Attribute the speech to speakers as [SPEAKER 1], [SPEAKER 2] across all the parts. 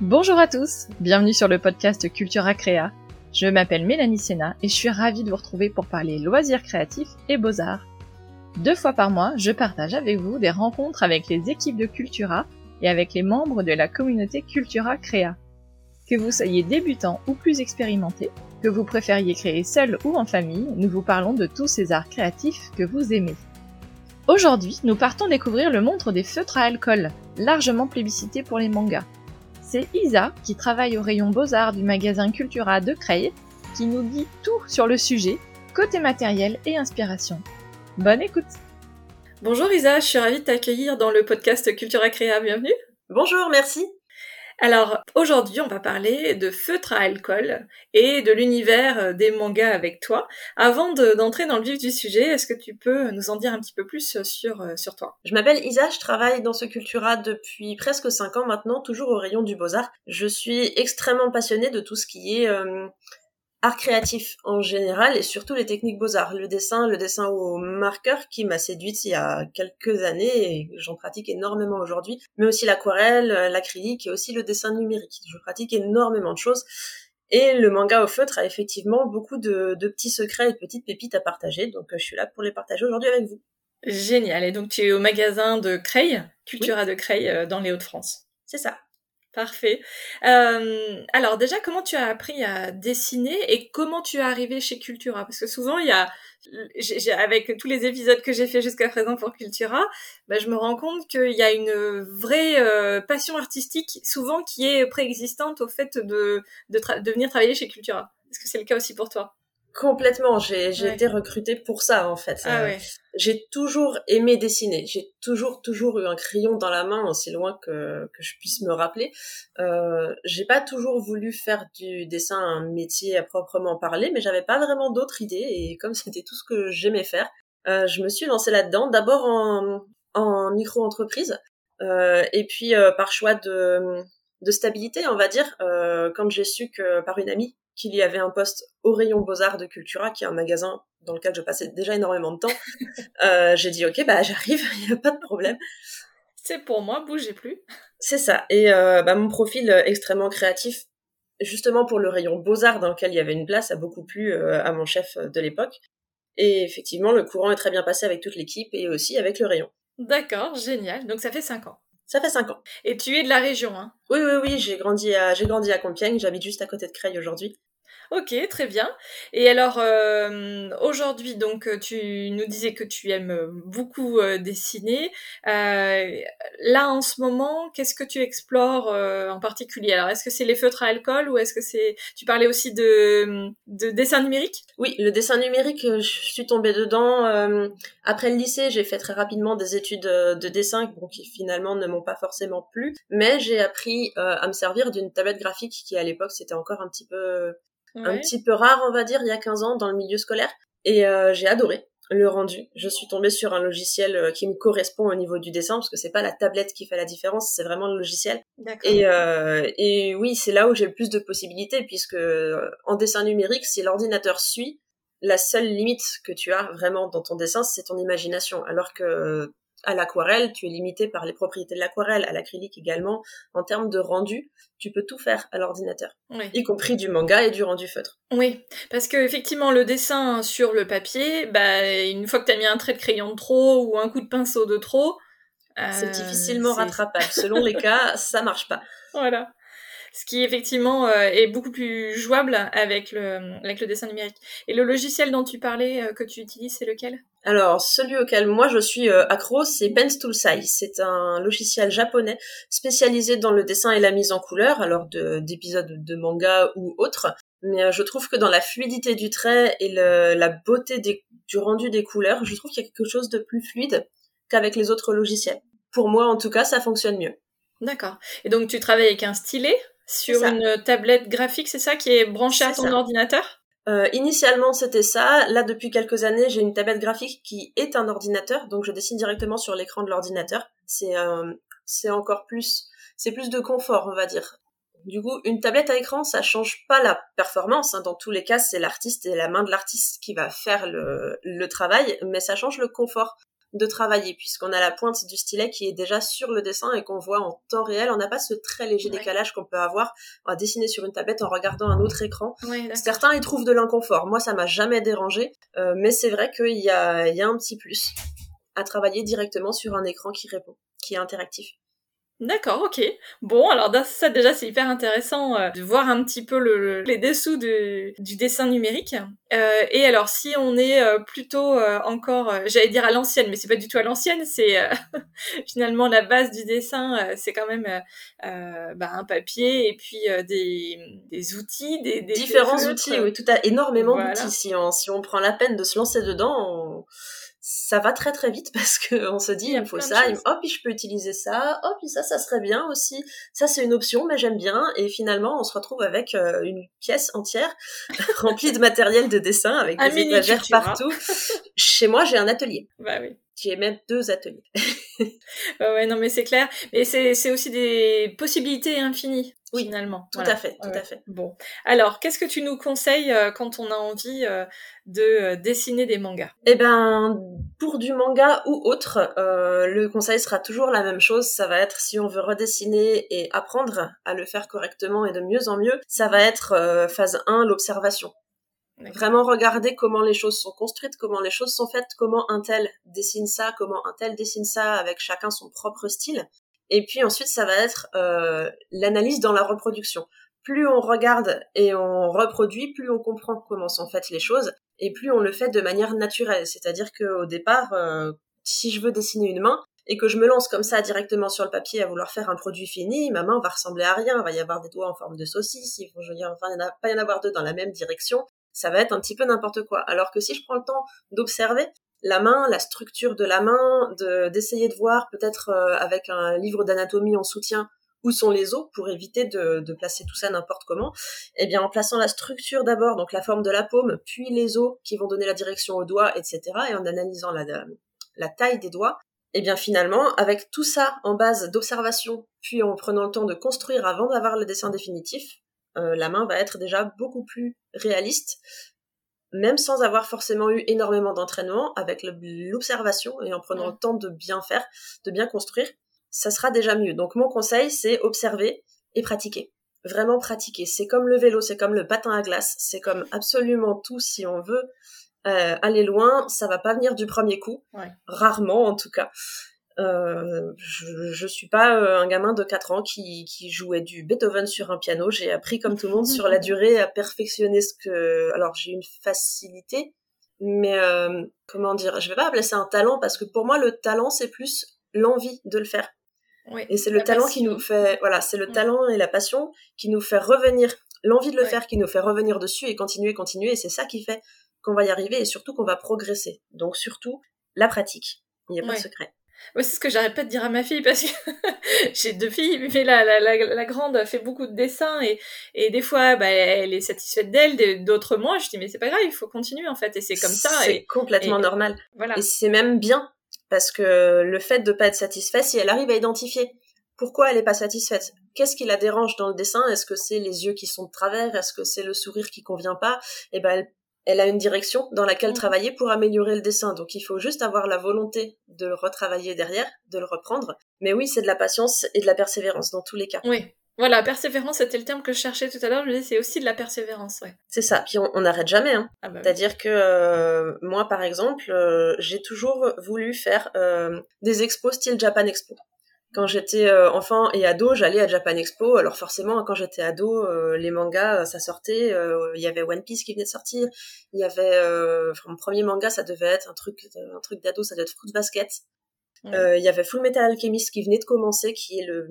[SPEAKER 1] Bonjour à tous, bienvenue sur le podcast Cultura Créa. Je m'appelle Mélanie Sena et je suis ravie de vous retrouver pour parler loisirs créatifs et beaux-arts. Deux fois par mois, je partage avec vous des rencontres avec les équipes de Cultura et avec les membres de la communauté Cultura Créa. Que vous soyez débutant ou plus expérimenté, que vous préfériez créer seul ou en famille, nous vous parlons de tous ces arts créatifs que vous aimez. Aujourd'hui, nous partons découvrir le montre des feutres à alcool, largement plébiscité pour les mangas. C'est Isa, qui travaille au rayon Beaux-Arts du magasin Cultura de Creil, qui nous dit tout sur le sujet, côté matériel et inspiration. Bonne écoute.
[SPEAKER 2] Bonjour Isa, je suis ravie de t'accueillir dans le podcast Cultura Créa, bienvenue.
[SPEAKER 3] Bonjour, merci
[SPEAKER 2] alors aujourd'hui, on va parler de feutre à alcool et de l'univers euh, des mangas avec toi. Avant d'entrer dans le vif du sujet, est-ce que tu peux nous en dire un petit peu plus sur, euh, sur toi?
[SPEAKER 3] Je m'appelle Isa, je travaille dans ce Cultura depuis presque 5 ans maintenant, toujours au rayon du beaux-arts. Je suis extrêmement passionnée de tout ce qui est euh, art créatif en général et surtout les techniques beaux-arts. Le dessin, le dessin au marqueur qui m'a séduite il y a quelques années et j'en pratique énormément aujourd'hui, mais aussi l'aquarelle, l'acrylique et aussi le dessin numérique. Je pratique énormément de choses. Et le manga au feutre a effectivement beaucoup de, petits secrets et de petites pépites à partager, donc euh, je suis là pour les partager aujourd'hui avec vous.
[SPEAKER 2] Génial. Et donc tu es au magasin de Creil, Cultura de Creil, euh, dans les Hauts-de-France.
[SPEAKER 3] C'est ça.
[SPEAKER 2] Parfait. Euh, alors déjà, comment tu as appris à dessiner et comment tu es arrivé chez Cultura? Parce que souvent, il y a, avec tous les épisodes que j'ai fait jusqu'à présent pour Cultura, bah, je me rends compte qu'il y a une vraie euh, passion artistique, souvent qui est préexistante au fait de, de, de venir travailler chez Cultura. Est-ce que c'est le cas aussi pour toi?
[SPEAKER 3] Complètement, j'ai été recrutée pour ça en fait.
[SPEAKER 2] Ah,
[SPEAKER 3] euh, j'ai toujours aimé dessiner, j'ai toujours toujours eu un crayon dans la main aussi loin que, que je puisse me rappeler. Euh, j'ai pas toujours voulu faire du dessin un métier à proprement parler, mais j'avais pas vraiment d'autres idées et comme c'était tout ce que j'aimais faire, euh, je me suis lancée là-dedans. D'abord en, en micro-entreprise euh, et puis euh, par choix de de stabilité, on va dire, euh, quand j'ai su que par une amie qu'il y avait un poste au rayon Beaux-Arts de Cultura, qui est un magasin dans lequel je passais déjà énormément de temps. Euh, j'ai dit, ok, bah j'arrive, il n'y a pas de problème.
[SPEAKER 2] C'est pour moi, bougez plus.
[SPEAKER 3] C'est ça. Et euh, bah, mon profil extrêmement créatif, justement pour le rayon Beaux-Arts dans lequel il y avait une place, a beaucoup plu euh, à mon chef de l'époque. Et effectivement, le courant est très bien passé avec toute l'équipe et aussi avec le rayon.
[SPEAKER 2] D'accord, génial. Donc ça fait cinq ans.
[SPEAKER 3] Ça fait cinq ans.
[SPEAKER 2] Et tu es de la région, hein?
[SPEAKER 3] Oui, oui, oui, j'ai grandi à, j'ai grandi à Compiègne, j'habite juste à côté de Creil aujourd'hui.
[SPEAKER 2] Ok, très bien. Et alors, euh, aujourd'hui, donc, tu nous disais que tu aimes beaucoup euh, dessiner. Euh, là, en ce moment, qu'est-ce que tu explores en particulier? Alors, est-ce que c'est les feutres à alcool ou est-ce que c'est... Tu parlais aussi de, de dessin numérique?
[SPEAKER 3] Oui, le dessin numérique, je suis tombée dedans. après le lycée, j'ai fait très rapidement des études de dessin qui finalement ne m'ont pas forcément plu. Mais j'ai appris à me servir d'une tablette graphique qui, à l'époque, c'était encore un petit peu un petit peu rare, on va dire, il y a 15 ans dans le milieu scolaire. Et euh, j'ai adoré le rendu. Je suis tombée sur un logiciel euh, qui me correspond au niveau du dessin, parce que c'est pas la tablette qui fait la différence, c'est vraiment le logiciel. Et, euh, et oui, c'est là où j'ai le plus de possibilités, puisque euh, en dessin numérique, si l'ordinateur suit, la seule limite que tu as vraiment dans ton dessin, c'est ton imagination. Alors que à l'aquarelle, tu es limité par les propriétés de l'aquarelle, à l'acrylique également. En termes de rendu, tu peux tout faire à l'ordinateur, y compris du manga et du rendu feutre.
[SPEAKER 2] Oui, parce que effectivement, le dessin sur le papier, bah, une fois que tu as mis un trait de crayon de trop ou un coup de pinceau de trop,
[SPEAKER 3] c'est difficilement euh, rattrapable. Selon les cas, ça marche pas.
[SPEAKER 2] Voilà ce qui effectivement euh, est beaucoup plus jouable avec le, avec le dessin numérique. Et le logiciel dont tu parlais, euh, que tu utilises, c'est lequel?
[SPEAKER 3] Alors, celui auquel moi je suis euh, accro, c'est Ben's Tool Size. C'est un logiciel japonais spécialisé dans le dessin et la mise en couleur, alors d'épisodes de, manga ou autres. Mais je trouve que dans la fluidité du trait et la beauté du rendu des couleurs, je trouve qu'il y a quelque chose de plus fluide qu'avec les autres logiciels. Pour moi, en tout cas, ça fonctionne mieux.
[SPEAKER 2] D'accord. Et donc, tu travailles avec un stylet? Sur une tablette graphique, c'est ça, qui est branchée à ton ordinateur?
[SPEAKER 3] Euh, initialement, c'était ça. Là, depuis quelques années, j'ai une tablette graphique qui est un ordinateur, donc je dessine directement sur l'écran de l'ordinateur. C'est euh, c'est encore plus, c'est plus de confort, on va dire. Du coup, une tablette à écran, ça change pas la performance. Hein. Dans tous les cas, c'est l'artiste et la main de l'artiste qui va faire le, le travail, mais ça change le confort de travailler puisqu'on a la pointe du stylet qui est déjà sur le dessin et qu'on voit en temps réel. On n'a pas ce très léger décalage qu'on peut avoir à dessiner sur une tablette en regardant un autre écran. Certains y trouvent de l'inconfort. Moi, ça m'a jamais dérangé, euh, mais c'est vrai qu'il y a, il y a un petit plus à travailler directement sur un écran qui répond, qui est interactif.
[SPEAKER 2] D'accord, ok. Bon, alors ça déjà c'est hyper intéressant euh, de voir un petit peu le, les dessous du dessin numérique. Euh, et alors si on est euh, plutôt encore, j'allais dire à l'ancienne, mais c'est pas du tout à l'ancienne, c'est finalement la base du dessin, c'est quand même bah, un papier et puis des, des, outils, des, des
[SPEAKER 3] différents outils, oui, tout à énormément d'outils. Si on, si on prend la peine de se lancer dedans, on ça va très très vite parce que on se dit il, faut ça, il, hop, je peux utiliser ça, hop, ça ça serait bien aussi. Ça c'est une option, mais j'aime bien. Et finalement, on se retrouve avec euh, une pièce entière remplie de matériel de dessin avec des étagères partout. Chez moi, j'ai un atelier.
[SPEAKER 2] Bah oui.
[SPEAKER 3] J'ai même deux ateliers.
[SPEAKER 2] ouais, non, mais c'est clair. Mais c'est aussi des possibilités infinies.
[SPEAKER 3] Oui,
[SPEAKER 2] finalement.
[SPEAKER 3] Tout à fait, tout à fait.
[SPEAKER 2] Bon. Alors, qu'est-ce que tu nous conseilles euh, quand on a envie euh, de euh, dessiner des mangas?
[SPEAKER 3] Eh ben, pour du manga ou autre, le conseil sera toujours la même chose. Ça va être, si on veut redessiner et apprendre à le faire correctement et de mieux en mieux, ça va être phase 1, l'observation. Vraiment regarder comment les choses sont construites, comment les choses sont faites, comment un tel dessine ça, comment un tel dessine ça, avec chacun son propre style. Et puis ensuite, ça va être euh, l'analyse dans la reproduction. Plus on regarde et on reproduit, plus on comprend comment sont faites les choses, et plus on le fait de manière naturelle. C'est-à-dire qu'au départ, euh, si je veux dessiner une main, et que je me lance comme ça directement sur le papier à vouloir faire un produit fini, ma main va ressembler à rien. Il va y avoir des doigts en forme de saucisse, il dire, enfin, va pas y en avoir deux dans la même direction ça va être un petit peu n'importe quoi. Alors que si je prends le temps d'observer la main, la structure de la main, d'essayer de, voir peut-être euh, avec un livre d'anatomie en soutien où sont les os pour éviter de, placer tout ça n'importe comment, eh bien en plaçant la structure d'abord, donc la forme de la paume, puis les os qui vont donner la direction aux doigts, etc., et en analysant la, la taille des doigts, eh bien finalement, avec tout ça en base d'observation, puis en prenant le temps de construire avant d'avoir le dessin définitif, euh, la main va être déjà beaucoup plus réaliste, même sans avoir forcément eu énormément d'entraînement, avec l'observation et en prenant le temps de bien faire, de bien construire, ça sera déjà mieux. Donc mon conseil, c'est observer et pratiquer. Vraiment pratiquer. C'est comme le vélo, c'est comme le patin à glace, c'est comme absolument tout si on veut euh, aller loin, ça va pas venir du premier coup, rarement en tout cas. Euh, je, je suis pas euh, un gamin de 4 ans qui, qui jouait du Beethoven sur un piano. J'ai appris comme tout le monde sur la durée à perfectionner ce que. Alors j'ai une facilité, mais euh, comment dire Je vais pas appeler ça un talent parce que pour moi le talent c'est plus l'envie de le faire. Oui, et c'est le talent qui nous fait. Voilà, c'est le mm. talent et la passion qui nous fait revenir. L'envie de le faire qui nous fait revenir dessus et continuer, continuer. Et c'est ça qui fait qu'on va y arriver et surtout qu'on va progresser. Donc surtout la pratique. Il n'y a pas de secret.
[SPEAKER 2] Ouais, c'est ce que j'arrête pas de dire à ma fille parce que j'ai deux filles, mais la, la, la, grande fait beaucoup de dessins et, et des fois bah, elle est satisfaite d'elle, d'autres moins. Je dis mais c'est pas grave, il faut continuer en fait et c'est comme ça.
[SPEAKER 3] C'est complètement normal. Voilà. Et c'est même bien parce que le fait de pas être satisfait, si elle arrive à identifier pourquoi elle est pas satisfaite, qu'est-ce qui la dérange dans le dessin, est-ce que c'est les yeux qui sont de travers, est-ce que c'est le sourire qui convient pas, et eh ben elle elle a une direction dans laquelle mm. travailler pour améliorer le dessin. Donc il faut juste avoir la volonté de le retravailler derrière, de le reprendre. Mais oui, c'est de la patience et de la persévérance dans tous les cas.
[SPEAKER 2] Oui. Voilà, persévérance, c'était le terme que je cherchais tout à l'heure. Je me disais, c'est aussi de la persévérance, ouais.
[SPEAKER 3] C'est ça. Puis on n'arrête jamais. Hein. Ah bah C'est-à-dire que euh, moi, par exemple, euh, j'ai toujours voulu faire euh, des expos style Japan Expo quand j'étais euh, enfant et ado, j'allais à Japan Expo. Alors forcément, quand j'étais ado, euh, les mangas, euh, ça sortait. Il y avait One Piece qui venait de sortir. Il y avait mon premier manga, ça devait être un truc, un truc d'ado, ça devait être Fruit Basket. Il y avait Full Metal Alchemist qui venait de commencer, qui est le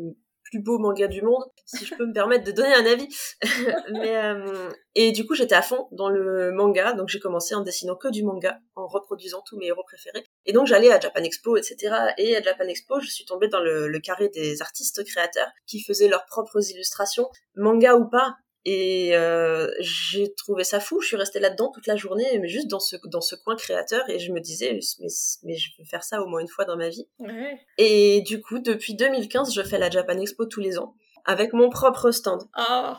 [SPEAKER 3] beau manga du monde, si je peux me permettre de donner un avis. Mais, euh, et du coup, j'étais à fond dans le manga, donc j'ai commencé en dessinant que du manga, en reproduisant tous mes héros préférés. Et donc j'allais à Japan Expo, etc. Et à Japan Expo, je suis tombée dans le, le carré des artistes créateurs qui faisaient leurs propres illustrations, manga ou pas, et euh, j'ai trouvé ça fou. Je suis restée là-dedans toute la journée, mais juste dans ce dans ce coin créateur, et je me disais mais, mais je veux faire ça au moins une fois dans ma vie. Et du coup, depuis 2015, je fais la Japan Expo tous les ans avec mon propre stand.
[SPEAKER 2] Oh,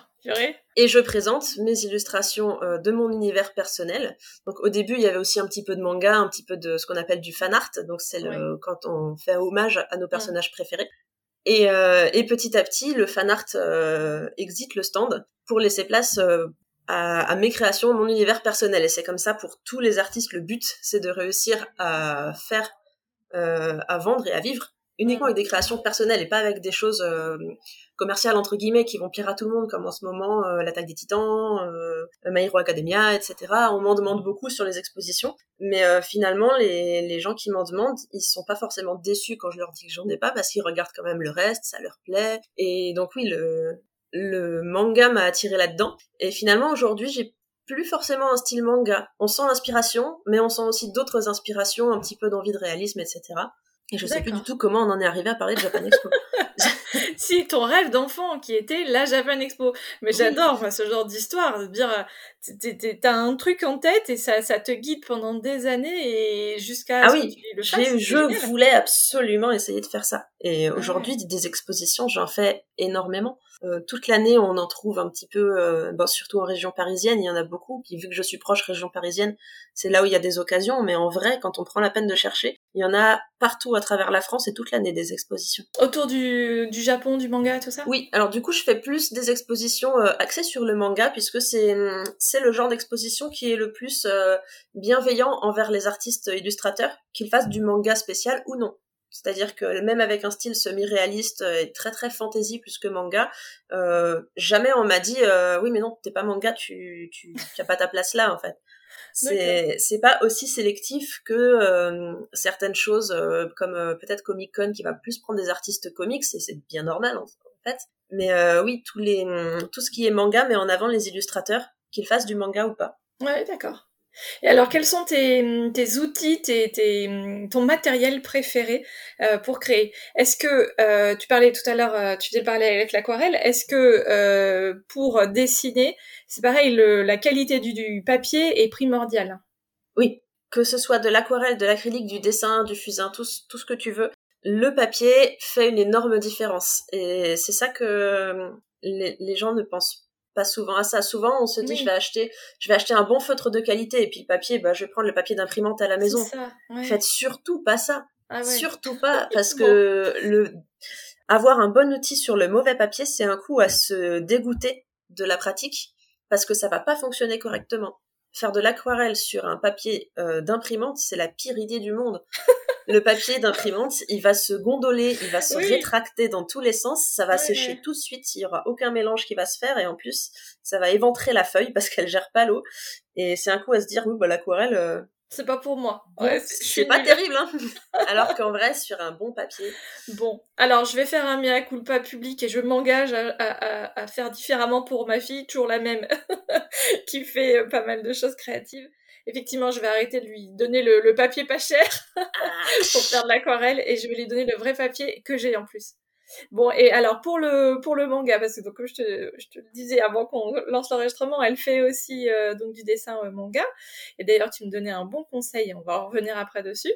[SPEAKER 3] Et je présente mes illustrations euh, de mon univers personnel. Donc au début, il y avait aussi un petit peu de manga, un petit peu de ce qu'on appelle du fan art. Donc c'est le, quand on fait hommage à nos personnages préférés. Et, euh, et, petit à petit, le fan art euh, exit le stand pour laisser place euh, à, à, mes créations, mon univers personnel. Et c'est comme ça pour tous les artistes. Le but, c'est de réussir à faire, euh, à vendre et à vivre uniquement avec des créations personnelles et pas avec des choses euh, commerciales entre guillemets qui vont plaire à tout le monde comme en ce moment euh, l'attaque des titans, euh, Academia, etc. On m'en demande beaucoup sur les expositions, mais euh, finalement les, les gens qui m'en demandent, ils sont pas forcément déçus quand je leur dis que j'en ai pas parce qu'ils regardent quand même le reste, ça leur plaît et donc oui le le manga m'a attiré là-dedans et finalement aujourd'hui j'ai plus forcément un style manga. On sent l'inspiration, mais on sent aussi d'autres inspirations, un petit peu d'envie de réalisme, etc. Et je sais plus du tout comment on en est arrivé à parler de Japan Expo.
[SPEAKER 2] si ton rêve d'enfant qui était la Japan Expo. Mais j'adore ce genre d'histoire, de dire t'as un truc en tête et ça, ça te guide pendant des années et jusqu'à
[SPEAKER 3] ah oui, le je voulais absolument essayer de faire ça. Et ah aujourd'hui, des expositions, j'en fais énormément. Euh, toute l'année, on en trouve un petit peu, euh, bon, surtout en région parisienne, il y en a beaucoup. Puis vu que je suis proche région parisienne, c'est là où il y a des occasions. Mais en vrai, quand on prend la peine de chercher, il y en a partout à travers la France et toute l'année des expositions.
[SPEAKER 2] Autour du, du Japon, du manga, tout ça?
[SPEAKER 3] Oui, alors du coup, je fais plus des expositions euh, axées sur le manga puisque c'est c'est le genre d'exposition qui est le plus bienveillant envers les artistes illustrateurs, qu'ils fassent du manga spécial ou non. C'est-à-dire que même avec un style semi-réaliste et très très fantasy plus que manga, euh, jamais on m'a dit euh, oui mais non t'es pas manga, tu tu as pas ta place là en fait. C'est c'est pas aussi sélectif que euh, certaines choses comme peut-être Comic Con qui va plus prendre des artistes comics et c'est bien normal en, fait. Mais oui tous les tout ce qui est manga met en avant les illustrateurs qu'ils fassent du manga ou pas.
[SPEAKER 2] Ouais d'accord. Et alors, quels sont tes, outils, tes, ton matériel préféré euh, pour créer? Est-ce que, euh, tu parlais tout à l'heure, euh, tu t'es parlé avec l'aquarelle, est-ce que pour dessiner, c'est pareil, la qualité du, papier est primordiale?
[SPEAKER 3] Oui, que ce soit de l'aquarelle, de l'acrylique, du dessin, du fusain, tout, tout ce que tu veux, le papier fait une énorme différence. Et c'est ça que les, les gens ne pensent pas souvent à ça. Souvent, on se dit, je vais acheter, je vais acheter un bon feutre de qualité et puis le papier, bah, je vais prendre le papier d'imprimante à la maison. Ça, Faites surtout pas ça. Ah surtout pas, parce que le, avoir un bon outil sur le mauvais papier, c'est un coup à se dégoûter de la pratique parce que ça va pas fonctionner correctement. Faire de l'aquarelle sur un papier euh, d'imprimante, c'est la pire idée du monde. le papier d'imprimante, il va se gondoler, il va se rétracter dans tous les sens, ça va sécher tout de suite, il y aura aucun mélange qui va se faire et en plus, ça va éventrer la feuille parce qu'elle gère pas l'eau et c'est un coup à se dire oui bah l'aquarelle euh,
[SPEAKER 2] c'est pas pour moi.
[SPEAKER 3] Ouais, c'est pas terrible, hein. Alors qu'en vrai, sur un bon papier.
[SPEAKER 2] Bon, alors je vais faire un mea culpa public et je m'engage à, à, à, faire différemment pour ma fille, toujours la même, qui fait pas mal de choses créatives effectivement, je vais arrêter de lui donner le, le papier pas cher pour faire de l'aquarelle et je vais lui donner le vrai papier que j'ai en plus. Bon, et alors pour le pour le manga, parce que donc, comme je te, je te le disais avant qu'on lance l'enregistrement, elle fait aussi euh, donc du dessin euh, manga. Et d'ailleurs, tu me donnais un bon conseil, on va en revenir après dessus.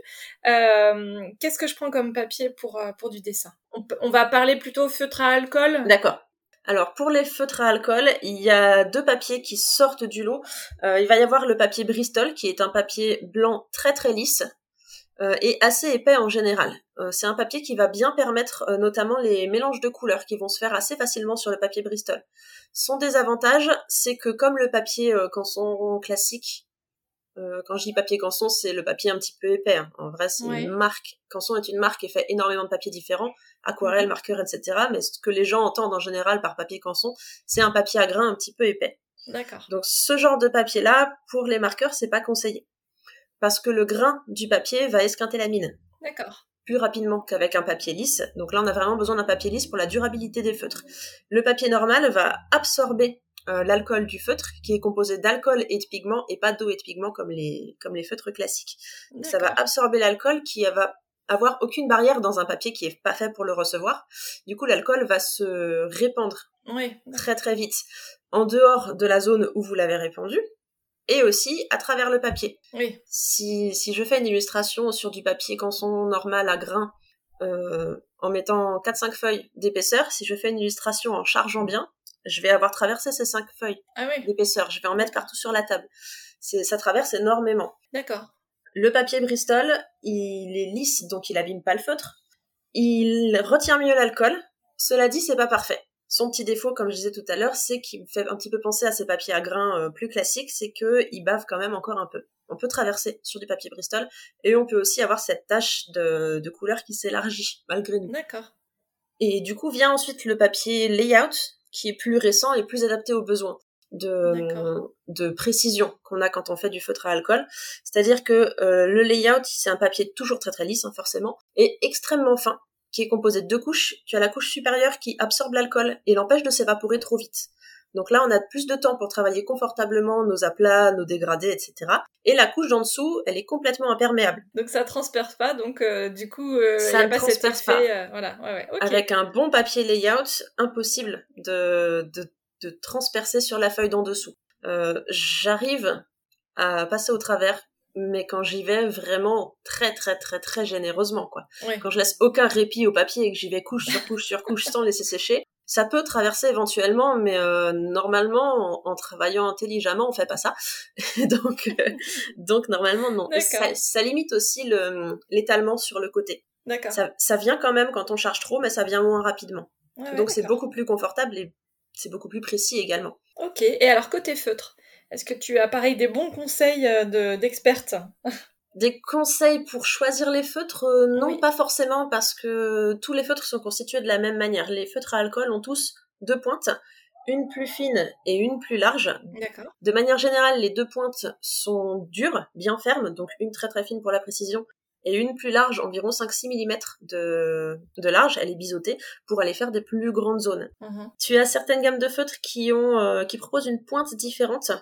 [SPEAKER 2] Euh, Qu'est-ce que je prends comme papier pour euh, pour du dessin? On, on, va parler plutôt feutre à alcool?
[SPEAKER 3] D'accord. Alors pour les feutres à alcool, il y a deux papiers qui sortent du lot. Euh, il va y avoir le papier Bristol qui est un papier blanc très très lisse euh, et assez épais en général. Euh, c'est un papier qui va bien permettre notamment les mélanges de couleurs qui vont se faire assez facilement sur le papier Bristol. Son désavantage, c'est que comme le papier canson classique, quand je dis papier canson, c'est le papier un petit peu épais. Hein. En vrai, c'est une marque. Canson est une marque qui fait énormément de papiers différents aquarelle, mhm. marqueur, etc. Mais ce que les gens entendent en général par papier canson, c'est un papier à grains un petit peu épais.
[SPEAKER 2] D'accord.
[SPEAKER 3] Donc ce genre de papier-là, pour les marqueurs, c'est pas conseillé. Parce que le grain du papier va esquinter la mine.
[SPEAKER 2] D'accord.
[SPEAKER 3] Plus rapidement qu'avec un papier lisse. Donc là, on a vraiment besoin d'un papier lisse pour la durabilité des feutres. Le papier normal va absorber euh, l'alcool du feutre, qui est composé d'alcool et de pigments, et pas d'eau et de pigments comme les, comme les feutres classiques. ça va absorber l'alcool qui va avoir aucune barrière dans un papier qui est pas fait pour le recevoir. Du coup, l'alcool va se répandre très très vite en dehors de la zone où vous l'avez répandu et aussi à travers le papier.
[SPEAKER 2] Oui.
[SPEAKER 3] Si, si je fais une illustration sur du papier canson normal à grains euh, en mettant 4-5 feuilles d'épaisseur, si je fais une illustration en chargeant bien, je vais avoir traversé ces cinq feuilles
[SPEAKER 2] Ah oui,
[SPEAKER 3] d'épaisseur. Je vais en mettre partout sur la table. C'est, ça traverse énormément.
[SPEAKER 2] d'accord.
[SPEAKER 3] Le papier Bristol, il est lisse, donc il abîme pas le feutre. Il retient mieux l'alcool. Cela dit, c'est pas parfait. Son petit défaut, comme je disais tout à l'heure, c'est qu'il me fait un petit peu penser à ces papiers à grains euh, plus classiques, c'est que il bave quand même encore un peu. On peut traverser sur du papier Bristol et on peut aussi avoir cette tache de, de couleur qui s'élargit malgré nous.
[SPEAKER 2] D'accord.
[SPEAKER 3] Et du coup vient ensuite le papier layout qui est plus récent et plus adapté aux besoins de précision qu'on a quand on fait du feutre à alcool. C'est-à-dire que euh, le layout, c'est un papier toujours très très lisse, hein, forcément, et extrêmement fin, qui est composé de deux couches. Tu as la couche supérieure qui absorbe l'alcool et l'empêche de s'évaporer trop vite. Donc là, on a plus de temps pour travailler confortablement nos aplats, nos dégradés, etc. Et la couche d'en dessous, elle est complètement imperméable.
[SPEAKER 2] Donc ça transperce pas, donc euh, du coup, euh,
[SPEAKER 3] Ça
[SPEAKER 2] y a
[SPEAKER 3] ne
[SPEAKER 2] pas cet
[SPEAKER 3] transperce
[SPEAKER 2] effet. euh, voilà, ouais, ouais. Ok.
[SPEAKER 3] Avec un bon papier layout, impossible de, de, de transpercer sur la feuille d'en dessous. Euh, J'arrive à passer au travers, mais quand j'y vais vraiment très très très très généreusement, quoi.
[SPEAKER 2] Ouais.
[SPEAKER 3] Quand je laisse aucun répit au papier et que j'y vais couche sur couche sur couche sans laisser sécher, ça peut traverser éventuellement, mais euh, normalement, en, en travaillant intelligemment, on fait pas ça. donc, euh, donc normalement non. Ça, limite aussi le l'étalement sur le côté.
[SPEAKER 2] D'accord.
[SPEAKER 3] Ça, ça vient quand même quand on charge trop, mais ça vient moins rapidement.
[SPEAKER 2] Ouais, ouais,
[SPEAKER 3] Donc c'est beaucoup plus confortable et c'est beaucoup plus précis également.
[SPEAKER 2] Ok. Et alors côté feutre, est-ce que tu as pareil des bons conseils euh, de d'experte
[SPEAKER 3] Des conseils pour choisir les feutres? Euh, Non,
[SPEAKER 2] Oui.
[SPEAKER 3] pas forcément, parce que tous les feutres sont constitués de la même manière. Les feutres à alcool ont tous deux pointes, une plus fine et une plus large.
[SPEAKER 2] D'accord.
[SPEAKER 3] De manière générale, les deux pointes sont dures, bien fermes, donc une très très fine pour la précision, et une plus large, environ 5-6 mm de, de large, elle est biseautée, pour aller faire des plus grandes zones.
[SPEAKER 2] Mhm.
[SPEAKER 3] Tu as certaines gammes de feutres qui ont euh, qui proposent une pointe différente,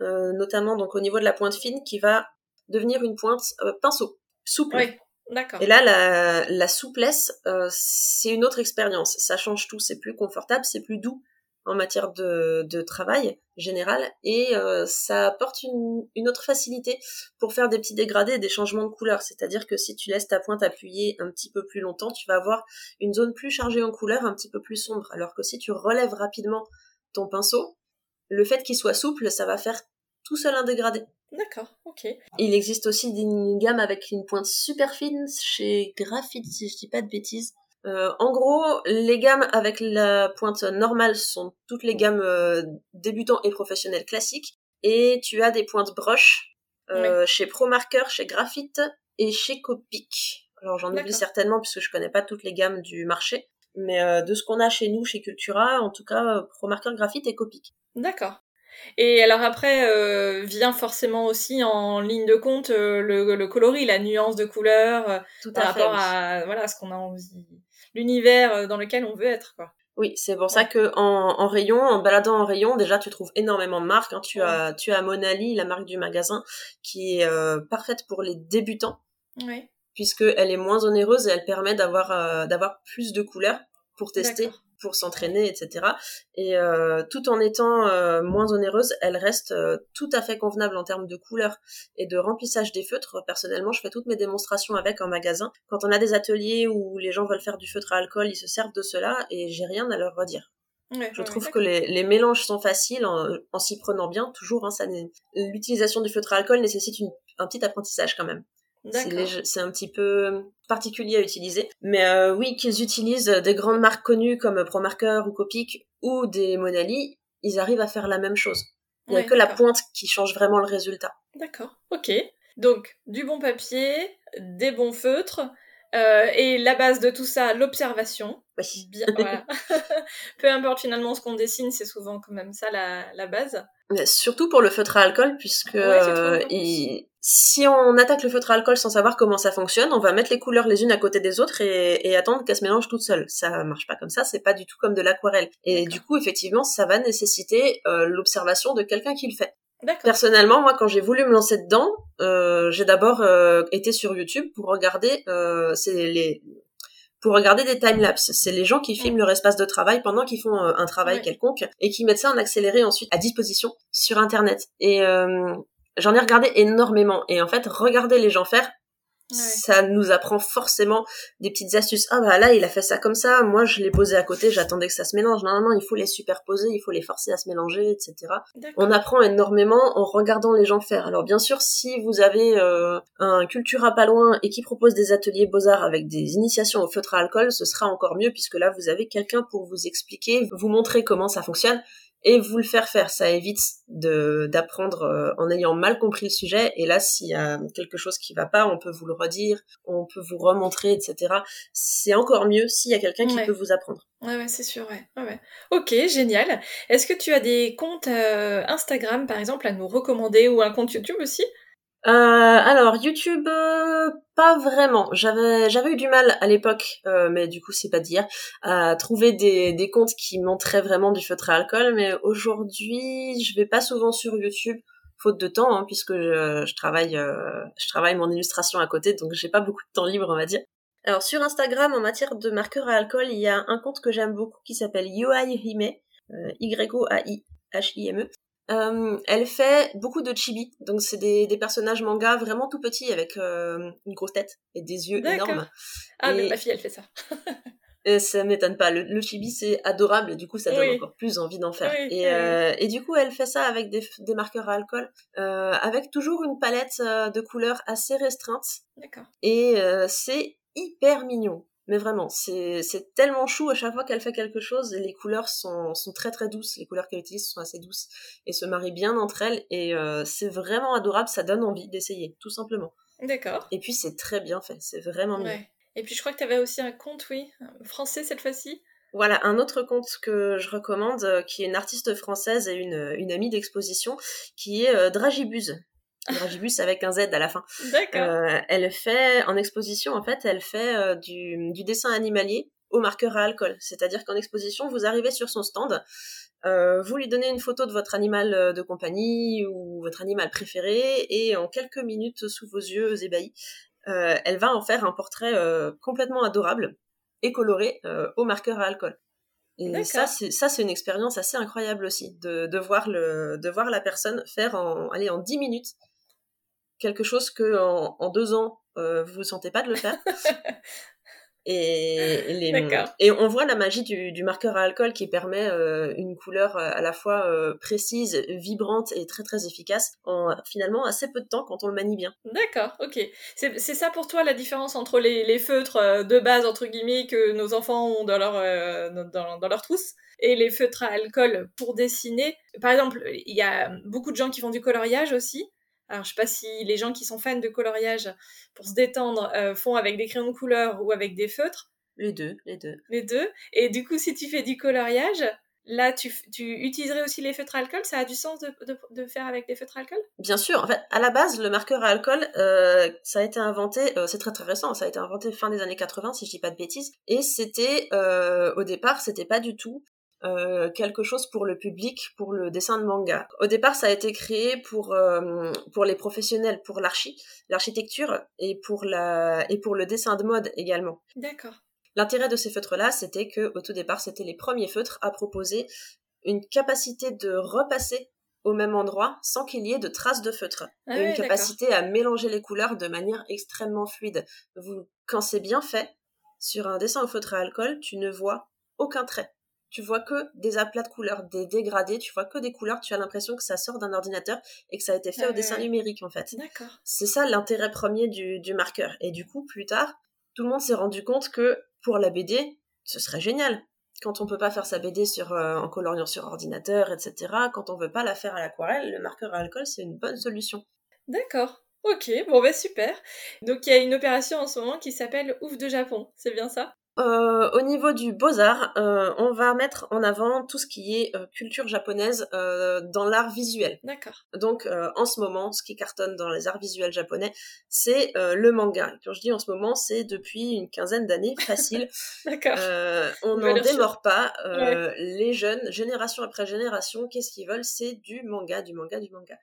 [SPEAKER 3] euh, notamment donc au niveau de la pointe fine qui va devenir une pointe euh, pinceau, souple.
[SPEAKER 2] Oui. D'accord.
[SPEAKER 3] Et là, la, la souplesse, euh, c'est une autre expérience. Ça change tout. C'est plus confortable, c'est plus doux en matière de, de travail général et euh, ça apporte une, une autre facilité pour faire des petits dégradés, des changements de couleur. C'est-à-dire que si tu laisses ta pointe appuyée un petit peu plus longtemps, tu vas avoir une zone plus chargée en couleur, un petit peu plus sombre. Alors que si tu relèves rapidement ton pinceau, le fait qu'il soit souple, ça va faire tout seul un dégradé.
[SPEAKER 2] D'accord. Ok.
[SPEAKER 3] Il existe aussi une gamme avec une pointe super fine chez Graphite, si je dis pas de bêtises. Euh, en gros, les gammes avec la pointe normale sont toutes les gammes euh, débutants et professionnels classiques. Et tu as des pointes broches euh, chez ProMarker, chez Graphite et chez Copic. Alors j'en oublie certainement puisque je connais pas toutes les gammes du marché. Mais euh, de ce qu'on a chez nous, chez Cultura, en tout cas, euh, ProMarker, Graphite et Copic.
[SPEAKER 2] D'accord. Et alors après euh, vient forcément aussi en ligne de compte euh, le, le coloris, la nuance de couleur
[SPEAKER 3] Tout
[SPEAKER 2] par
[SPEAKER 3] à fait.
[SPEAKER 2] rapport
[SPEAKER 3] oui.
[SPEAKER 2] à voilà ce qu'on a envie, l'univers dans lequel on veut être quoi.
[SPEAKER 3] Oui, c'est pour ça que en, en rayon, en baladant en rayon, déjà tu trouves énormément de marques. hein. Tu
[SPEAKER 2] Ouais.
[SPEAKER 3] as, tu as Monali, la marque du magasin, qui est euh, parfaite pour les débutants,
[SPEAKER 2] Oui.
[SPEAKER 3] Puisque elle est moins onéreuse et elle permet d'avoir euh, d'avoir plus de couleurs pour tester, pour s'entraîner, etc. Et euh, tout en étant euh, moins onéreuse, elle reste euh, tout à fait convenable en termes de couleurs et de remplissage des feutres. Personnellement, je fais toutes mes démonstrations avec en magasin. Quand on a des ateliers où les gens veulent faire du feutre à alcool, ils se servent de cela et j'ai rien à leur redire.
[SPEAKER 2] Ouais,
[SPEAKER 3] Je
[SPEAKER 2] ouais,
[SPEAKER 3] trouve que les, les mélanges sont faciles en, en s'y prenant bien, toujours. Hein, L'utilisation du feutre à alcool nécessite une- un petit apprentissage quand même. C'est un petit peu particulier à utiliser. Mais euh, oui, qu'ils utilisent des grandes marques connues comme ProMarker ou Copic ou des Monali, ils arrivent à faire la même chose. Il n'y a
[SPEAKER 2] Ouais,
[SPEAKER 3] que la pointe qui change vraiment le résultat.
[SPEAKER 2] D'accord. Ok. Donc du bon papier, des bons feutres. euh, et la base de tout ça, l'observation.
[SPEAKER 3] Oui.
[SPEAKER 2] Bien, voilà. Peu importe finalement ce qu'on dessine, c'est souvent quand même ça la, la base.
[SPEAKER 3] Mais surtout pour le feutre à alcool, puisque
[SPEAKER 2] Ouais,
[SPEAKER 3] euh, il- si on attaque le feutre à alcool sans savoir comment ça fonctionne, on va mettre les couleurs les unes à côté des autres et, et attendre qu'elles se mélangent toutes seules. Ça marche pas comme ça, c'est pas du tout comme de l'aquarelle. Et du coup, effectivement, ça va nécessiter euh, l'observation de quelqu'un qui le fait. Personnellement, moi, quand j'ai voulu me lancer dedans, euh, j'ai d'abord euh, été sur YouTube pour regarder, euh, les pour regarder des timelapses. C'est les gens qui filment leur espace de travail pendant qu'ils font euh, un travail quelconque et qui mettent ça en accéléré ensuite à disposition sur Internet. Et euh, j'en ai regardé énormément. Et en fait, regarder les gens faire, ça nous apprend forcément des petites astuces. Ah bah là, il a fait ça comme ça, moi je l'ai posé à côté, j'attendais que ça se mélange. Non, non, non, il faut les superposer, il faut les forcer à se mélanger, etc. On apprend énormément en regardant les gens faire. Alors bien sûr, si vous avez euh, un Cultura pas loin et qui propose des ateliers beaux-arts avec des initiations au feutre à alcool, ce sera encore mieux puisque là, vous avez quelqu'un pour vous expliquer, vous montrer comment ça fonctionne et vous le faire faire. Ça évite de d'apprendre euh, en ayant mal compris le sujet. Et là, s'il y a quelque chose qui va pas, on peut vous le redire, on peut vous remontrer, etc. C'est encore mieux s'il y a quelqu'un qui peut vous apprendre.
[SPEAKER 2] Ouais, ouais c'est sûr, ouais. ouais. Ok, génial. Est-ce que tu as des comptes euh, Instagram, par exemple, à nous recommander ou un compte YouTube aussi?
[SPEAKER 3] Euh, alors YouTube, euh, pas vraiment. J'avais j'avais eu du mal à l'époque, euh, mais du coup c'est pas dire, à trouver des, des comptes qui montraient vraiment du feutre à alcool. Mais aujourd'hui, je vais pas souvent sur YouTube, faute de temps, hein, puisque je, travaille je travaille mon illustration à côté, donc j'ai pas beaucoup de temps libre, on va dire. Alors sur Instagram, en matière de marqueurs à alcool, il y a un compte que j'aime beaucoup qui s'appelle Yoai Hime, Y O A I H I M E. Euh, elle fait beaucoup de chibi, donc c'est des, des, personnages manga vraiment tout petits avec euh, une grosse tête et des yeux énormes.
[SPEAKER 2] Ah, mais ma fille, elle fait ça.
[SPEAKER 3] et ça m'étonne pas. Le, chibi, c'est adorable et du coup, ça donne encore plus envie d'en faire. et, euh, et, du coup, elle fait ça avec des, des marqueurs à alcool, euh, avec toujours une palette euh, de couleurs assez restreinte.
[SPEAKER 2] D'accord.
[SPEAKER 3] Et c'est hyper mignon. Mais vraiment, c'est tellement chou à chaque fois qu'elle fait quelque chose. Les couleurs sont, sont très très douces. Les couleurs qu'elle utilise sont assez douces et se marient bien entre elles. Et euh, c'est vraiment adorable. Ça donne envie d'essayer, tout simplement.
[SPEAKER 2] D'accord.
[SPEAKER 3] Et puis c'est très bien fait. C'est vraiment bien.
[SPEAKER 2] Et puis je crois que tu avais aussi un compte, oui, français cette fois-ci.
[SPEAKER 3] Voilà, un autre compte que je recommande, euh, qui est une artiste française et une, une amie d'exposition, qui est euh, Dragibuse. Dragibus avec un Z à la fin.
[SPEAKER 2] D'accord. Euh,
[SPEAKER 3] elle fait, en exposition, en fait, elle fait euh, du, du, dessin animalier au marqueur à alcool. C'est-à-dire qu'en exposition, vous arrivez sur son stand, euh, vous lui donnez une photo de votre animal de compagnie ou votre animal préféré, et en quelques minutes, sous vos yeux ébahis, euh, elle va en faire un portrait complètement adorable et coloré au marqueur à alcool. Et ça, c'est ça, c'est une expérience assez incroyable aussi de, de voir le, de voir la personne faire en, allez, en 10 minutes quelque chose que en, en deux ans euh, vous vous sentez pas de le faire. et, les, et on voit la magie du, du, marqueur à alcool qui permet euh, une couleur euh, à la fois euh, précise, vibrante et très très efficace en finalement assez peu de temps quand on le manie bien.
[SPEAKER 2] D'accord, ok. C'est ça pour toi la différence entre les, les, feutres de base entre guillemets que nos enfants ont dans leur dans, dans leur trousse et les feutres à alcool pour dessiner? Par exemple, il y a beaucoup de gens qui font du coloriage aussi. Alors, je sais pas si les gens qui sont fans de coloriage pour se détendre euh, font avec des crayons de couleur ou avec des feutres.
[SPEAKER 3] Les deux, les deux.
[SPEAKER 2] Les deux. Et du coup, si tu fais du coloriage, là, tu, tu utiliserais aussi les feutres à alcool? Ça a du sens de, de, de, faire avec des feutres à alcool?
[SPEAKER 3] Bien sûr. En fait, à la base, le marqueur à alcool, euh, ça a été inventé, euh, c'est très très récent, ça a été inventé fin des années 80, si je dis pas de bêtises. Et c'était, euh, au départ, c'était pas du tout euh, quelque chose pour le public, pour le dessin de manga. Au départ, ça a été créé pour euh, pour les professionnels, pour l'archi, l'architecture et pour la et pour le dessin de mode également.
[SPEAKER 2] D'accord.
[SPEAKER 3] L'intérêt de ces feutres-là, c'était que au tout départ, c'était les premiers feutres à proposer une capacité de repasser au même endroit sans qu'il y ait de traces de feutre
[SPEAKER 2] ah
[SPEAKER 3] et une capacité à mélanger les couleurs de manière extrêmement fluide. Vous, quand c'est bien fait, sur un dessin au feutre à alcool, tu ne vois aucun trait tu vois que des aplats de couleurs, des dégradés, tu vois que des couleurs, tu as l'impression que ça sort d'un ordinateur et que ça a été fait au dessin numérique en fait.
[SPEAKER 2] D'accord.
[SPEAKER 3] C'est ça l'intérêt premier du, du marqueur. Et du coup, plus tard, tout le monde s'est rendu compte que pour la BD, ce serait génial. Quand on peut pas faire sa BD sur, euh, en coloriant sur ordinateur, etc., quand on veut pas la faire à l'aquarelle, le marqueur à alcool, c'est une bonne solution.
[SPEAKER 2] D'accord. Ok, bon bah super. Donc il y a une opération en ce moment qui s'appelle Ouf de Japon, c'est bien ça?
[SPEAKER 3] Euh, au niveau du beaux-arts, euh, on va mettre en avant tout ce qui est euh, culture japonaise euh, dans l'art visuel.
[SPEAKER 2] D'accord.
[SPEAKER 3] Donc euh, en ce moment, ce qui cartonne dans les arts visuels japonais, c'est le manga. Quand je dis en ce moment, c'est depuis une quinzaine d'années, facile.
[SPEAKER 2] D'accord.
[SPEAKER 3] on n'en démord pas. Les jeunes, génération après génération, qu'est-ce qu'ils veulent? C'est du manga, du manga, du manga.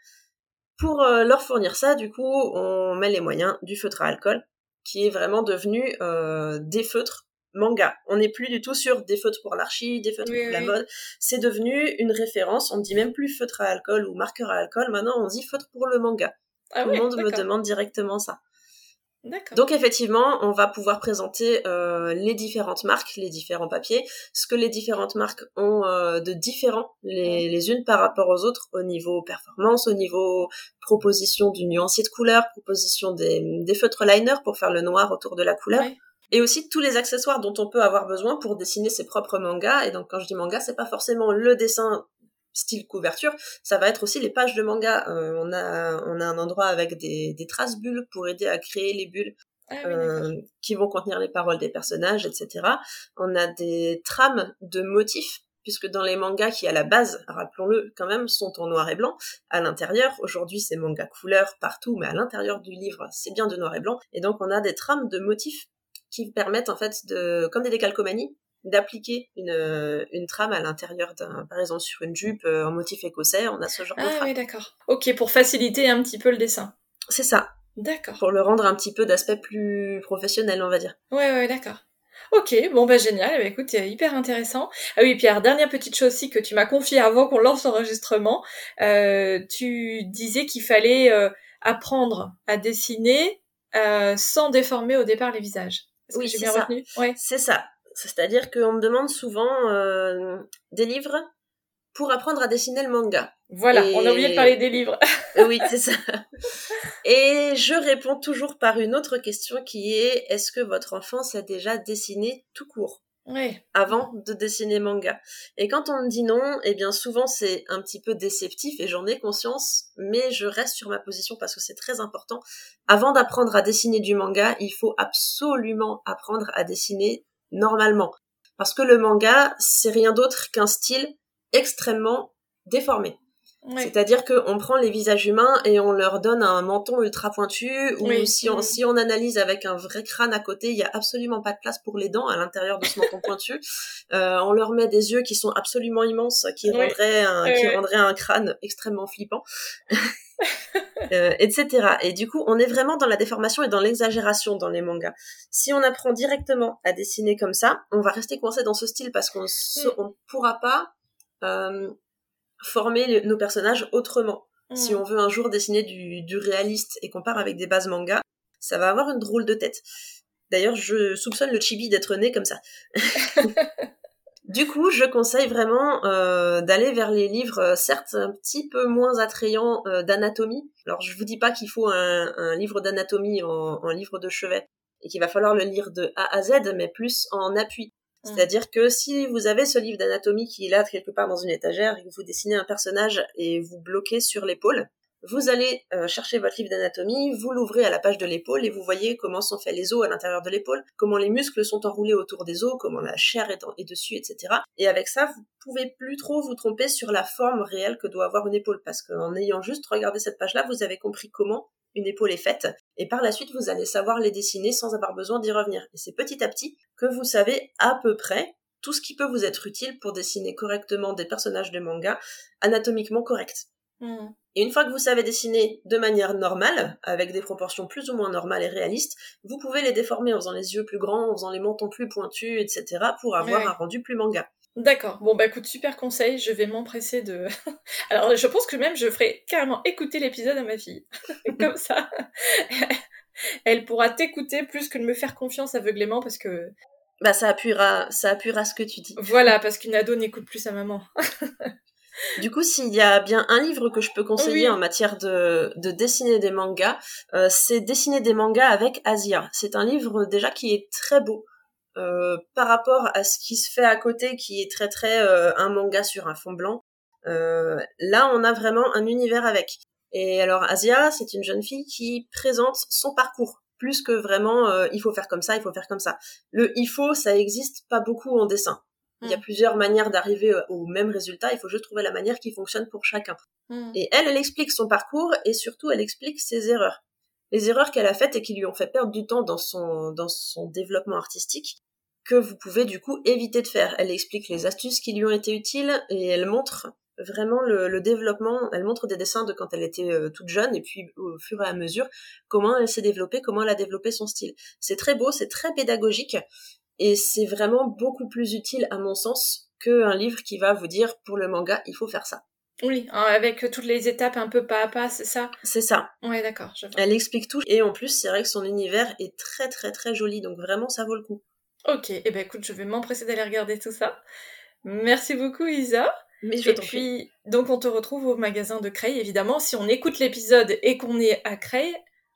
[SPEAKER 3] Pour leur fournir ça, du coup, on met les moyens du feutre à alcool qui est vraiment devenu euh, des feutres manga. On n'est plus du tout sur des feutres pour l'archi, des feutres pour la mode. C'est devenu une référence. On ne dit même plus feutre à alcool ou marqueur à alcool. Maintenant, on dit feutre pour le manga.
[SPEAKER 2] Ah
[SPEAKER 3] Tout le monde me demande directement ça. Donc effectivement, on va pouvoir présenter euh, les différentes marques, les différents papiers, ce que les différentes marques ont euh, de différent les, les, unes par rapport aux autres au niveau performance, au niveau proposition du nuancier de couleur, proposition des, des feutres liner pour faire le noir autour de la couleur. Et aussi tous les accessoires dont on peut avoir besoin pour dessiner ses propres mangas. Et donc quand je dis manga, c'est pas forcément le dessin style couverture, ça va être aussi les pages de manga. Euh, on a on a un endroit avec des, des traces bulles pour aider à créer les bulles ah euh, qui vont contenir les paroles des personnages, etc. On a des trames de motifs puisque dans les mangas qui à la base, rappelons-le quand même, sont en noir et blanc, à l'intérieur, aujourd'hui c'est manga couleur partout, mais à l'intérieur du livre c'est bien de noir et blanc, et donc on a des trames de motifs qui permettent en fait de, comme des décalcomanies, d'appliquer une, euh, une trame à l'intérieur d'un, par exemple sur une jupe euh, en motif écossais, on a ce genre
[SPEAKER 2] ah,
[SPEAKER 3] de trame.
[SPEAKER 2] Ah oui, d'accord. Ok, pour faciliter un petit peu le dessin.
[SPEAKER 3] C'est ça.
[SPEAKER 2] D'accord.
[SPEAKER 3] Pour le rendre un petit peu d'aspect plus professionnel, on va dire.
[SPEAKER 2] Ouais, ouais, d'accord. Ok, bon bah génial, bah, écoute, c'est hyper intéressant. Ah oui, Pierre, dernière petite chose aussi que tu m'as confiée avant qu'on lance l'enregistrement, euh, tu disais qu'il fallait euh, apprendre à dessiner euh, sans déformer au départ les visages.
[SPEAKER 3] Oui, c'est ça. Ouais. C'est ça. C'est-à-dire qu'on me demande souvent euh, des livres pour apprendre à dessiner le manga.
[SPEAKER 2] Voilà, on a oublié de parler des livres.
[SPEAKER 3] oui, c'est ça. Et je réponds toujours par une autre question qui est est-ce que votre enfant s'est déjà dessiné tout court?
[SPEAKER 2] Oui.
[SPEAKER 3] avant de dessiner manga. Et quand on me dit non, eh bien souvent c'est un petit peu déceptif et j'en ai conscience, mais je reste sur ma position parce que c'est très important. Avant d'apprendre à dessiner du manga, il faut absolument apprendre à dessiner normalement. Parce que le manga, c'est rien d'autre qu'un style extrêmement déformé. C'est-à-dire qu'on prend les visages humains et on leur donne un menton ultra pointu, ou si, on, si on analyse avec un vrai crâne à côté, il y a absolument pas de place pour les dents à l'intérieur de ce menton pointu. Euh, on leur met des yeux qui sont absolument immenses, qui rendraient un, qui rendraient un crâne extrêmement flippant. euh, etc. Et du coup, on est vraiment dans la déformation et dans l'exagération dans les mangas. Si on apprend directement à dessiner comme ça, on va rester coincé dans ce style parce qu'on ne mm. pourra pas euh, former nos personnages autrement. Si mm. on veut un jour dessiner du, réaliste et qu'on part avec des bases manga, ça va avoir une drôle de tête. D'ailleurs, je soupçonne le chibi d'être né comme ça. du coup, je conseille vraiment euh, d'aller vers les livres, euh, certes un petit peu moins attrayants euh, d'anatomie. Alors, je vous dis pas qu'il faut un, livre d'anatomie en, en livre de chevet et qu'il va falloir le lire de A à Z, mais plus en appui. Mm. C'est-à-dire que si vous avez ce livre d'anatomie qui est là quelque part dans une étagère et que vous dessinez un personnage et vous bloquez sur l'épaule, vous allez euh, chercher votre livre d'anatomie, vous l'ouvrez à la page de l'épaule et vous voyez comment sont faits les os à l'intérieur de l'épaule, comment les muscles sont enroulés autour des os, comment la chair est, est, dessus, etc. Et avec ça, vous pouvez plus trop vous tromper sur la forme réelle que doit avoir une épaule, parce qu'en ayant juste regardé cette page-là, vous avez compris comment une épaule est faite, et par la suite vous allez savoir les dessiner sans avoir besoin d'y revenir. Et c'est petit à petit que vous savez à peu près tout ce qui peut vous être utile pour dessiner correctement des personnages de manga anatomiquement corrects. Hmm. Et une fois que vous savez dessiner de manière normale, avec des proportions plus ou moins normales et réalistes, vous pouvez les déformer en faisant les yeux plus grands, en faisant les mentons plus pointus, etc., pour avoir un rendu plus manga.
[SPEAKER 2] D'accord. Bon bah écoute, super conseil. Je vais m'empresser de. Alors je pense que même je ferai carrément écouter l'épisode à ma fille. Comme ça, elle pourra t'écouter plus que de me faire confiance aveuglément parce que.
[SPEAKER 3] Bah ça appuiera, ça appuiera ce que tu dis.
[SPEAKER 2] Voilà, parce qu'une ado n'écoute plus sa maman.
[SPEAKER 3] du coup, s'il y a bien un livre que je peux conseiller en matière de, de dessiner des mangas, euh, c'est Dessiner des mangas avec Asia. C'est un livre déjà qui est très beau. Euh, par rapport à ce qui se fait à côté, qui est très très euh, un manga sur un fond blanc. Euh, là, on a vraiment un univers avec. Et alors, Asia, c'est une jeune fille qui présente son parcours plus que vraiment il faut faire comme ça, il faut faire comme ça. Le il faut, ça existe pas beaucoup en dessin. Il y a mm. plusieurs manières d'arriver au même résultat, il faut juste trouver la manière qui fonctionne pour chacun. Mm. Et elle, elle explique son parcours et surtout elle explique ses erreurs les erreurs qu'elle a faites et qui lui ont fait perdre du temps dans son, développement artistique, que vous pouvez du coup éviter de faire. Elle explique les astuces qui lui ont été utiles et elle montre vraiment le, développement, elle montre des dessins de quand elle était euh, toute jeune et puis au fur et à mesure comment elle s'est développée, comment elle a développé son style. C'est très beau, c'est très pédagogique et c'est vraiment beaucoup plus utile à mon sens qu'un livre qui va vous dire pour le manga il faut faire ça.
[SPEAKER 4] Oui, hein, avec toutes les étapes un peu pas à pas, c'est ça
[SPEAKER 3] C'est ça.
[SPEAKER 4] Ouais, d'accord.
[SPEAKER 3] Elle explique tout et en plus, c'est vrai que son univers est très très très joli, donc vraiment ça vaut le coup.
[SPEAKER 4] Ok, et eh ben écoute, je vais m'empresser d'aller regarder tout ça. Merci beaucoup Isa.
[SPEAKER 3] Mais je
[SPEAKER 4] et puis, donc on te retrouve au magasin de Creil, évidemment. Si on écoute l'épisode et qu'on est à Creil,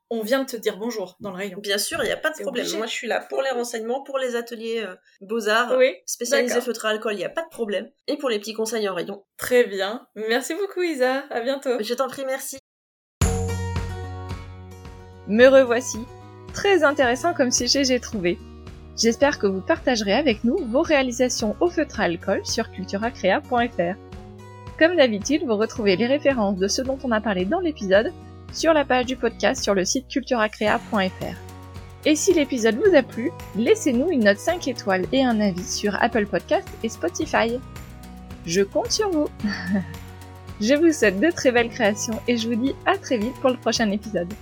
[SPEAKER 4] on vient de te dire bonjour dans le rayon.
[SPEAKER 3] Bien sûr, il n'y a pas de problème. Moi, je suis là pour les renseignements, pour les ateliers euh, beaux-arts,
[SPEAKER 4] oui,
[SPEAKER 3] spécialisés feutre à alcool, il n'y a pas de problème. Et pour les petits conseils en rayon.
[SPEAKER 4] Très bien. Merci beaucoup, Isa. À bientôt.
[SPEAKER 3] Je t'en prie, merci.
[SPEAKER 2] Me revoici. Très intéressant comme sujet j'ai trouvé. J'espère que vous partagerez avec nous vos réalisations au feutre à alcool sur culturacrea.fr. Comme d'habitude, vous retrouvez les références de ce dont on a parlé dans l'épisode sur la page du podcast sur le site culturacrea.fr. Et si l'épisode vous a plu, laissez-nous une note 5 étoiles et un avis sur Apple Podcast et Spotify. Je compte sur vous. je vous souhaite de très belles créations et je vous dis à très vite pour le prochain épisode.